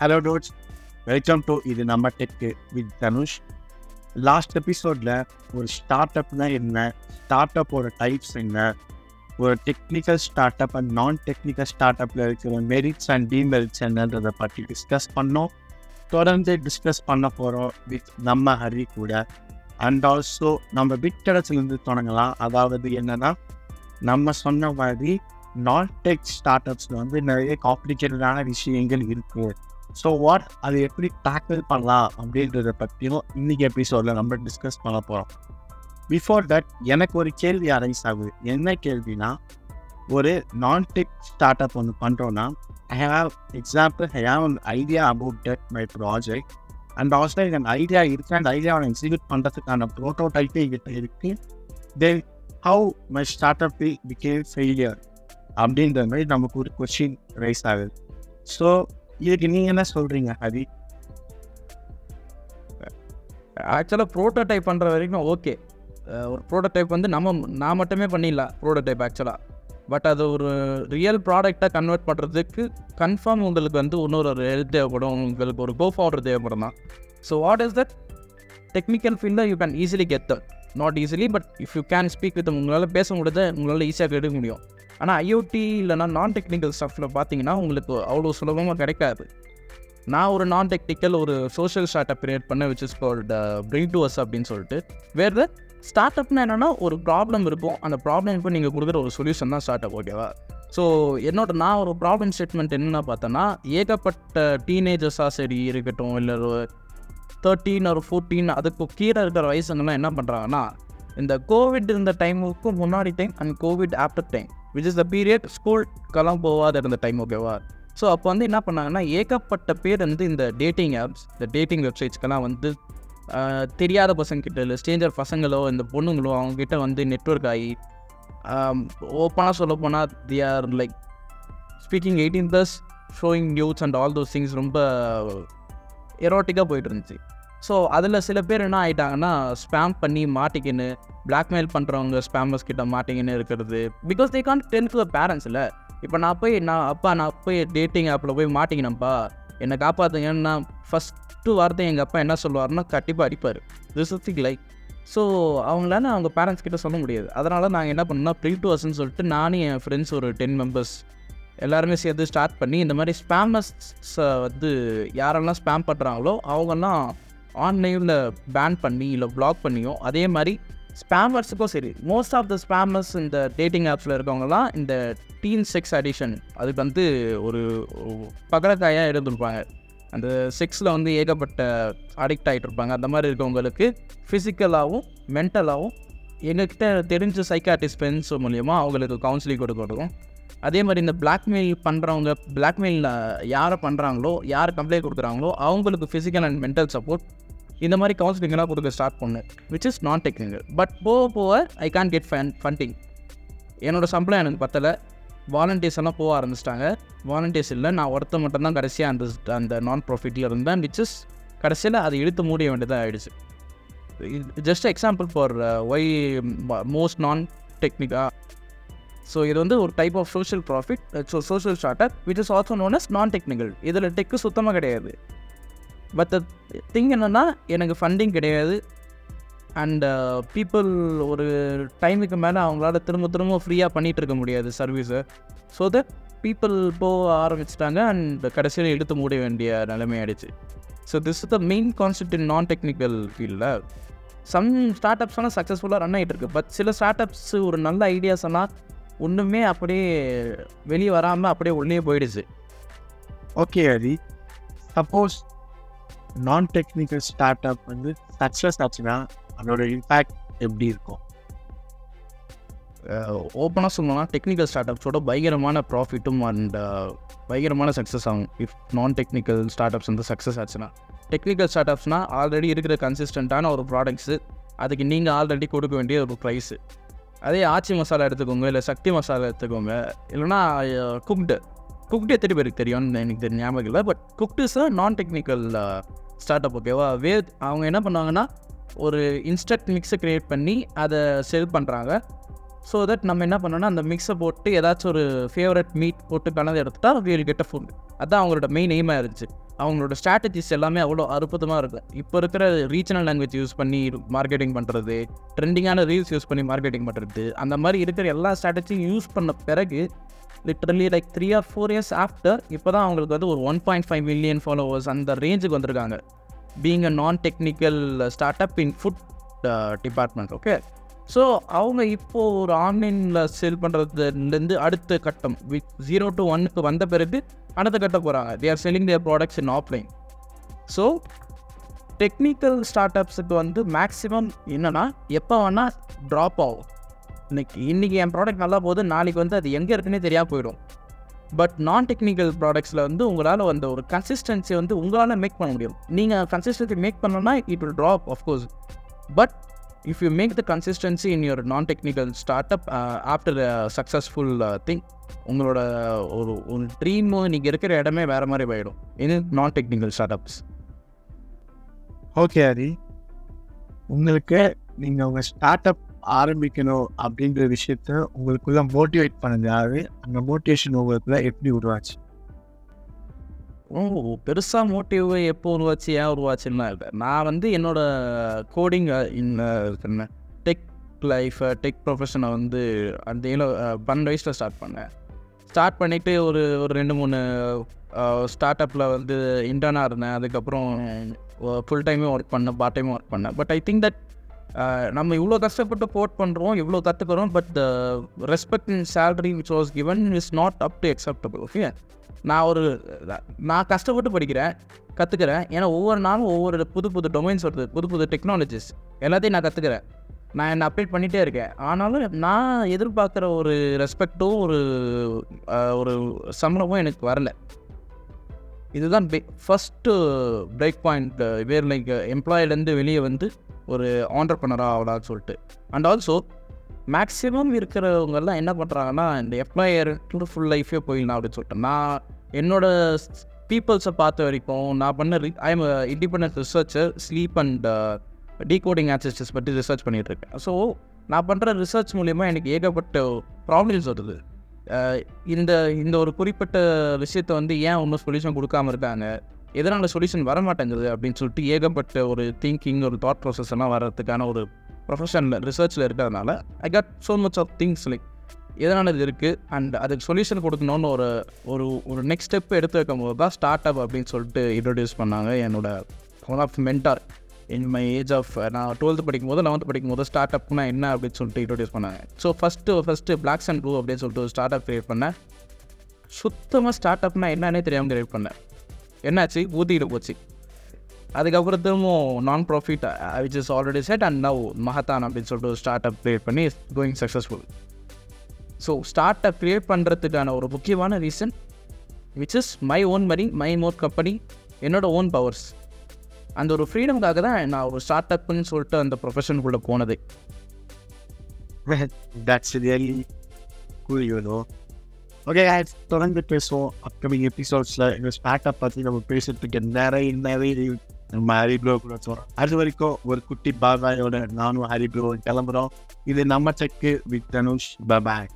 Hello toads welcome to இது நம்ம tech with Dhanush last எபிசோடில் ஒரு ஸ்டார்ட் அப்னா என்ன? ஸ்டார்ட் அப்போட டைப்ஸ் என்ன? ஒரு technical start up and non technical start அப்பில் இருக்கிற மெரிட்ஸ் அண்ட் டிமெரிட்ஸ் என்னன்றதை பற்றி டிஸ்கஸ் பண்ணோம். தொடர்ந்து டிஸ்கஸ் பண்ண போகிறோம் வித் நம்ம ஹரி கூட. அண்ட் ஆல்சோ நம்ம விட்டடத்துலேருந்து தொடங்கலாம். அதாவது என்னென்னா நம்ம சொன்ன மாதிரி நான் டெக் ஸ்டார்ட் அப்ஸில் வந்து நிறைய காம்ப்ளிகேட்டடான விஷயங்கள் இருக்குது ஸோ வாட் அது எப்படி டேக்கிள் பண்ணலாம் அப்படின்றத பற்றியும் இன்னைக்கு எபிசோடில் நம்ம டிஸ்கஸ் பண்ண போகிறோம் பிஃபோர் தட் எனக்கு ஒரு கேள்வி அரைஸ் ஆகுது. என்ன கேள்வினா ஒரு நான் டெக் ஸ்டார்ட் அப் ஒன்று பண்ணுறோன்னா I have example I have an idea about that my project and also எனக்கு அந்த ஐடியா இருக்குது அந்த ஐடியாவை எக்ஸிக்யூட் பண்ணுறதுக்கான ப்ரோட்டோடைப்பே கிட்ட இருக்குது then how my start up became failure அப்படின்ற மாதிரி நமக்கு ஒரு கொஷின் ரைஸ் ஆகுது. ஸோ இதுக்கு நீங்கள் என்ன சொல்கிறீங்க ஹரி ஆக்சுவலாக ப்ரோட்டோடைப் பண்ணுற வரைக்கும் ஓகே ஒரு ப்ரோட்டோடைப் வந்து நம்ம நான் மட்டுமே பண்ணிடலாம் ப்ரோட்டோடைப் ஆக்சுவலாக பட் அது ஒரு ரியல் ப்ராடக்டாக கன்வெர்ட் பண்ணுறதுக்கு கன்ஃபார்ம் உங்களுக்கு வந்து இன்னொரு ஒரு ஹெல்ப் தேவைப்படும் உங்களுக்கு ஒரு கோ ஆர்டர் தேவைப்படும் தான். So what is that technical ஃபீல்டில் you can easily get that not easily but if you can speak with உங்களால் பேச முடியாத உங்களால் ஈஸியாக எடுக்க முடியும். ஆனால் ஐஓடி இல்லைனா நான் டெக்னிக்கல் ஸ்டஃப்பில் பார்த்தீங்கன்னா உங்களுக்கு அவ்வளோ சுலபமாக கிடைக்காது. நான் ஒரு நான் டெக்னிக்கல் ஒரு சோஷியல் ஸ்டார்ட் அப் கிரியேட் பண்ண which is called bring to us அப்படின்னு சொல்லிட்டு வேறு ஸ்டார்ட் அப்னா என்னென்னா ஒரு ப்ராப்ளம் இருக்கும். அந்த ப்ராப்ளம்க்கு நீங்கள் கொடுக்குற ஒரு சொல்யூஷன் தான் ஸ்டார்ட் அப் ஓகேவா ஸோ என்னோட நான் ஒரு ப்ராப்ளம் ஸ்டேட்மெண்ட் என்னென்னா பார்த்தோன்னா ஏகப்பட்ட டீனேஜர்ஸாக சரி இருக்கட்டும் இல்லை ஒரு தேர்ட்டீன் ஒரு ஃபோர்டீன் அதுக்கு கீழே இருக்கிற வயசுங்கெல்லாம் என்ன பண்ணுறாங்கன்னா இந்த கோவிட் இருந்த டைமுக்கும் முன்னாடி time and COVID after time which is the period ஸ்கூல்க்கெல்லாம் போகாத இருந்த டைம் ஓகேவா ஸோ அப்போ வந்து என்ன பண்ணாங்கன்னா ஏகப்பட்ட பேர் வந்து இந்த டேட்டிங் ஆப்ஸ் இந்த டேட்டிங் வெப்சைட்ஸ்க்கெல்லாம் வந்து தெரியாத பசங்கிட்ட இல்லை ஸ்டேஞ்சர் பசங்களோ இந்த பொண்ணுங்களோ அவங்கக்கிட்ட வந்து நெட்ஒர்க் ஆகி ஓப்பனாக சொல்ல போனால் they are like speaking eighteen plus showing news and all those things ரொம்ப எரோட்டிக்காக போயிட்டு இருந்துச்சு. ஸோ அதில் சில பேர் என்ன ஆகிட்டாங்கன்னா ஸ்பேம் பண்ணி மாட்டிக்கின்னு பிளாக்மெயில் பண்ணுறவங்க ஸ்பேமர்ஸ் கிட்ட மாட்டிக்கின்னு இருக்கிறது. Because they can't then the parents இல்லை. இப்போ நான் போய் நான் அப்பா நான் போய் டேட்டிங் ஆப்பில் போய் மாட்டிக்கினேன்ப்பா. என்னை காப்பாற்றுங்கன்னா ஃபஸ்ட்டு வார்த்தை எங்கள் அப்பா என்ன சொல்லுவார்னா கண்டிப்பாக அடிப்பார். This is thick like so அவங்களால அவங்க பேரண்ட்ஸ் கிட்ட சொல்ல முடியாது. அதனால் நாங்கள் என்ன பண்ணோம்னா ப்ரீ டூ அஸ்ன்னு சொல்லிட்டு நானும் என் ஃப்ரெண்ட்ஸ் ஒரு டென் மெம்பர்ஸ் எல்லாருமே சேர்ந்து ஸ்டார்ட் பண்ணி இந்த மாதிரி ஸ்பேமர்ஸை வந்து யாரெல்லாம் ஸ்பேம் பண்ணுறாங்களோ அவங்கெல்லாம் ஆன்லைனில் பேன் பண்ணி இல்லை பிளாக் பண்ணியோ அதே மாதிரி ஸ்பேமர்ஸுக்கும் சரி. மோஸ்ட் ஆஃப் த ஸ்பேமர்ஸ் இந்த டேட்டிங் ஆப்ஸில் இருக்கவங்கலாம் இந்த டீன் செக்ஸ் அடிஷன் அதுக்கு வந்து ஒரு பகலக்காயாக இருந்திருப்பாங்க. அந்த செக்ஸில் வந்து ஏகப்பட்ட அடிக்ட் ஆகிட்டு இருப்பாங்க அந்த மாதிரி இருக்கவங்களுக்கு ஃபிசிக்கலாகவும் மென்டலாகவும் எங்ககிட்ட தெரிஞ்ச சைக்காட்டிஸ்ட் ஃப்ரெண்ட்ஸ் மூலியமாக அவங்களுக்கு கவுன்சிலிங் கொடுக்கணும். அதே மாதிரி இந்த பிளாக்மெயில் பண்ணுறவங்க பிளாக்மெயிலில் யாரை பண்ணுறாங்களோ யார் கம்ப்ளைண்ட் கொடுக்குறாங்களோ அவங்களுக்கு ஃபிசிக்கல் அண்ட் மென்டல் சப்போர்ட் இந்த மாதிரி கவுன்சிலிங்கெல்லாம் கொடுக்க ஸ்டார்ட் பண்ணேன் which is non technical but போக போக I can't get fun funding என்னோடய சம்பளம் எனக்கு பத்தலை. வாலண்டியர்ஸ் எல்லாம் போக ஆரம்பிச்சிட்டாங்க. வாலண்டியர்ஸ் இல்லை நான் ஒருத்த மட்டும்தான் கடைசியாக அந்த அந்த நான் ப்ராஃபிட்டில் இருந்தேன் விச் இஸ் கடைசியில் அதை இழுத்து மூடிய வேண்டியதாக ஆகிடுச்சு just example for why most non டெக்னிக்காக so இது வந்து ஒரு type of social profit so social start up which is also known as non technical இதில் டெக்கு சுத்தமாக கிடையாது. பட் திங் என்னென்னா எனக்கு ஃபண்டிங் கிடையாது. அண்டு பீப்புள் uh, ஒரு டைமுக்கு மேலே அவங்களால திரும்ப திரும்ப ஃப்ரீயாக பண்ணிகிட்டு இருக்க முடியாது சர்வீஸை ஸோ தட் பீப்புள் போக ஆரம்பிச்சிட்டாங்க அண்ட் கடைசியில் எடுத்து மூட வேண்டிய நிலைமை ஆயிடுச்சு. So this is the main concept in non technical ஃபீல்டில் சம் ஸ்டார்ட் அப்ஸ் சக்ஸஸ்ஃபுல்லாக ரன் ஆகிட்டு இருக்கு. பட் சில ஸ்டார்ட் அப்ஸ் ஒரு நல்ல ஐடியாஸ் எல்லாம் ஒன்றுமே அப்படியே வெளியே வராமல் அப்படியே உள்ளே போயிடுச்சு. Okay Hari suppose non technical start up வந்து சக்ஸஸ் ஆச்சுன்னா அதோட இம்பேக்ட் எப்படி இருக்கும்? ஓப்பனாக சொல்லணும்னா டெக்னிக்கல் ஸ்டார்ட் அப்ஸோட பயங்கரமான ப்ராஃபிட்டும் அண்ட் பயங்கரமான சக்ஸஸ் ஆகும். If non technical start ups வந்து சக்ஸஸ் ஆச்சுன்னா. டெக்னிக்கல் ஸ்டார்ட் அப்ஸ்னால் ஆல்ரெடி இருக்கிற கன்சிஸ்டண்ட்டான ஒரு ப்ராடக்ட்ஸு அதுக்கு நீங்கள் ஆல்ரெடி கொடுக்க வேண்டிய ஒரு ப்ரைஸு அதே ஆச்சி மசாலா எடுத்துக்கோங்க இல்லை சக்தி மசாலா எடுத்துக்கோங்க. இல்லைனா குக்டு குக்டு எத்தனை பேருக்கு தெரியும்னு எனக்கு தெரியும் ஞாபகம் இல்லை பட் குக்டு நான் டெக்னிக்கல் ஸ்டார்ட் அப் ஓகேவா வே அவங்க என்ன பண்ணுவாங்கன்னா ஒரு இன்ஸ்டன்ட் மிக்ஸை க்ரியேட் பண்ணி அதை செல் பண்ணுறாங்க ஸோ தட் நம்ம என்ன பண்ணோம்னா அந்த மிக்ஸை போட்டு ஏதாச்சும் ஒரு ஃபேவரட் மீட் போட்டு கலந்து எடுத்துட்டா வீல் கெட்ட ஃபுட் அதுதான் அவங்களோட மெயின் எய்மாக இருந்துச்சு. அவங்களோட ஸ்ட்ராட்டஜிஸ் எல்லாமே அவ்வளோ அற்புதமாக இருக்குது இப்போ இருக்கிற ரீஜனல் லாங்குவேஜ் யூஸ் பண்ணி மார்க்கெட்டிங் பண்ணுறது ட்ரெண்டிங்கான ரீல்ஸ் யூஸ் பண்ணி மார்க்கெட்டிங் பண்ணுறது அந்த மாதிரி இருக்கிற எல்லா ஸ்ட்ராட்டஜியும் யூஸ் பண்ண பிறகு literally like three or four years after இப்போ தான் அவங்களுக்கு வந்து ஒரு one point five million followers அந்த ரேஞ்சுக்கு வந்திருக்காங்க. Being a non technical start up in food department okay so அவங்க இப்போது ஒரு ஆன்லைனில் சேல் பண்ணுறதுலேருந்து அடுத்த கட்டம் வித் ஜீரோ டு ஒன்னுக்கு வந்த பிறகு அடுத்த கட்டம் போகிறாங்க they are selling their products in offline so technical start அப்ஸுக்கு வந்து மேக்ஸிமம் என்னென்னா எப்போ வேணால் ட்ராப் ஆகும். இன்னைக்கு இன்றைக்கி என் ப்ராடக்ட் நல்லா போகுது நாளைக்கு வந்து அது எங்கே இருக்குன்னே தெரியாமல் போயிடும். பட் நான் டெக்னிக்கல் ப்ராடக்ட்ஸில் வந்து உங்களால் அந்த ஒரு கன்சிஸ்டன்சி வந்து உங்களால் மேக் பண்ண முடியும். நீங்கள் கன்சிஸ்டன்சி மேக் பண்ணோன்னா it will drop of course but if you make the consistency in your non technical start up after successful thing உங்களோட ஒரு ஒரு ட்ரீமு நீங்கள் இருக்கிற இடமே வேறு மாதிரி போயிடும். இது non technical start ups okay Hari உங்களுக்கு நீங்கள் உங்கள் ஸ்டார்ட் அப் ஆரம்பிக்கணும் அப்படின்ற விஷயத்த உங்களுக்குள்ள மோட்டிவேட் பண்ணது யாரு அந்த மோட்டிவேஷன் உங்களுக்குள்ள எப்படி உருவாச்சு? ஓ பெருசாக மோட்டிவ் எப்போ உருவாச்சு ஏன் உருவாச்சுன்னா இல்லை. நான் வந்து என்னோட கோடிங் என்ன டெக் லைஃப் டெக் ப்ரொஃபஷனை வந்து அந்த ஏழு பன்னெண்டு வயசில் ஸ்டார்ட் பண்ணேன். ஸ்டார்ட் பண்ணிவிட்டு ஒரு ஒரு ரெண்டு மூணு ஸ்டார்ட் அப்பில் வந்து இன்டர்னாக இருந்தேன். அதுக்கப்புறம் ஃபுல் டைமே ஒர்க் பண்ணேன் பார்ட் டைமும் ஒர்க் பண்ணேன். பட் ஐ திங்க் தட் நம்ம இவ்வளோ கஷ்டப்பட்டு போட் பண்ணுறோம் இவ்வளோ கற்றுக்கிறோம் but the respect in salary which was given is not up to acceptable okay நான் ஒரு நான் கஷ்டப்பட்டு படிக்கிறேன் கற்றுக்கிறேன் ஏன்னா ஒவ்வொரு நாளும் ஒவ்வொரு புது புது டொமைன்ஸ் வருது புது புது டெக்னாலஜிஸ் எல்லாத்தையும் நான் கற்றுக்கிறேன் நான் என்னை அப்டேட் பண்ணிகிட்டே இருக்கேன். ஆனாலும் நான் எதிர்பார்க்குற ஒரு ரெஸ்பெக்டும் ஒரு ஒரு சம்பளமும் எனக்கு வரல. இதுதான் first break point where like எம்ப்ளாயிலேருந்து வெளியே வந்து ஒரு ஆண்டர்பனராக ஆகலாம்னு சொல்லிட்டு. அண்ட் ஆல்சோ மேக்ஸிமம் இருக்கிறவங்கெல்லாம் என்ன பண்ணுறாங்கன்னா இந்த எம்ப்ளாயர் ஃபுல் லைஃபே போயிடலாம் அப்படின்னு சொல்லிட்டு. நான் என்னோட பீப்புள்ஸை பார்த்த வரைக்கும் நான் பண்ண ரி I am independent researcher sleep and decoding ancestors பற்றி ரிசர்ச் பண்ணிகிட்டு இருக்கேன். ஸோ நான் பண்ணுற ரிசர்ச் மூலிமா எனக்கு ஏகப்பட்ட ப்ராப்ளம்ஸ் வருது. இந்த இந்த ஒரு குறிப்பிட்ட விஷயத்தை வந்து ஏன் ஒன்றும் சொல்யூஷன் கொடுக்காம இருக்காங்க? எதனால் சொல்யூஷன் வர மாட்டேங்குது அப்படின்னு சொல்லிட்டு ஏகப்பட்ட ஒரு திங்கிங் ஒரு தாட் ப்ராசஸ் எல்லாம் வர்றதுக்கான ஒரு ப்ரொஃபஷனில் ரிசர்ச்சில் இருக்கிறதுனால I cut so much of things like எதனால் இது இருக்குது அண்ட் அதுக்கு சொல்யூஷன் கொடுக்கணும்னு ஒரு ஒரு ஒரு நெக்ஸ்ட் ஸ்டெப் எடுத்து வைக்கும் போது தான் ஸ்டார்ட் அப் அப்படின்னு சொல்லிட்டு இன்ட்ரடியூஸ் பண்ணாங்க என்னோட one of mentor in my age of நான் டுவெல்த்து படிக்கும் போது லெவன்த்து படிக்கும் போது ஸ்டார்ட் அப்னா என்ன அப்படின்னு சொல்லிட்டு இன்ட்ரடியூஸ் பண்ணாங்க. So first first blacks and blue அப்படின்னு சொல்லிட்டு ஒரு ஸ்டார்ட் அப் க்ரியேட் பண்ணேன். சுத்தமாக ஸ்டார்ட் அப்னா என்னன்னே தெரியாமல் க்ரியேட் பண்ணேன். என்னாச்சு? ஊற்றிக்கிட்டு போச்சு. அதுக்கப்புறம் திரும்பவும் non profit which is already set and now மகத்தான் அப்படின்னு சொல்லிட்டு ஒரு ஸ்டார்ட் அப் க்ரியேட் பண்ணி going successful so start up create பண்ணுறதுக்கான ஒரு முக்கியமான reason which is my own money my own company என்னோட ஓன் பவர்ஸ் அந்த ஒரு ஃப்ரீடம்காக தான் நான் ஒரு ஸ்டார்ட் அப்னு சொல்லிட்டு அந்த ப்ரொஃபஷனுக்குள்ளே போனது. That's really cool you okay தொடர்ந்து பேசுவோம் அப்கமிங் எபிசோட்ஸில் எங்கள் ஸ்டார்ட் பற்றி நம்ம பேசுறதுக்கு நிறைய நிறைய நம்ம ஹரி ப்ரோ கூட சொல்கிறோம் அது வரைக்கும் ஒரு குட்டி பாபாயோட நானும் ஹரி ப்ரோ கிளம்புறோம் இது நம்ம செக்கு வித் தனுஷ் பபாய்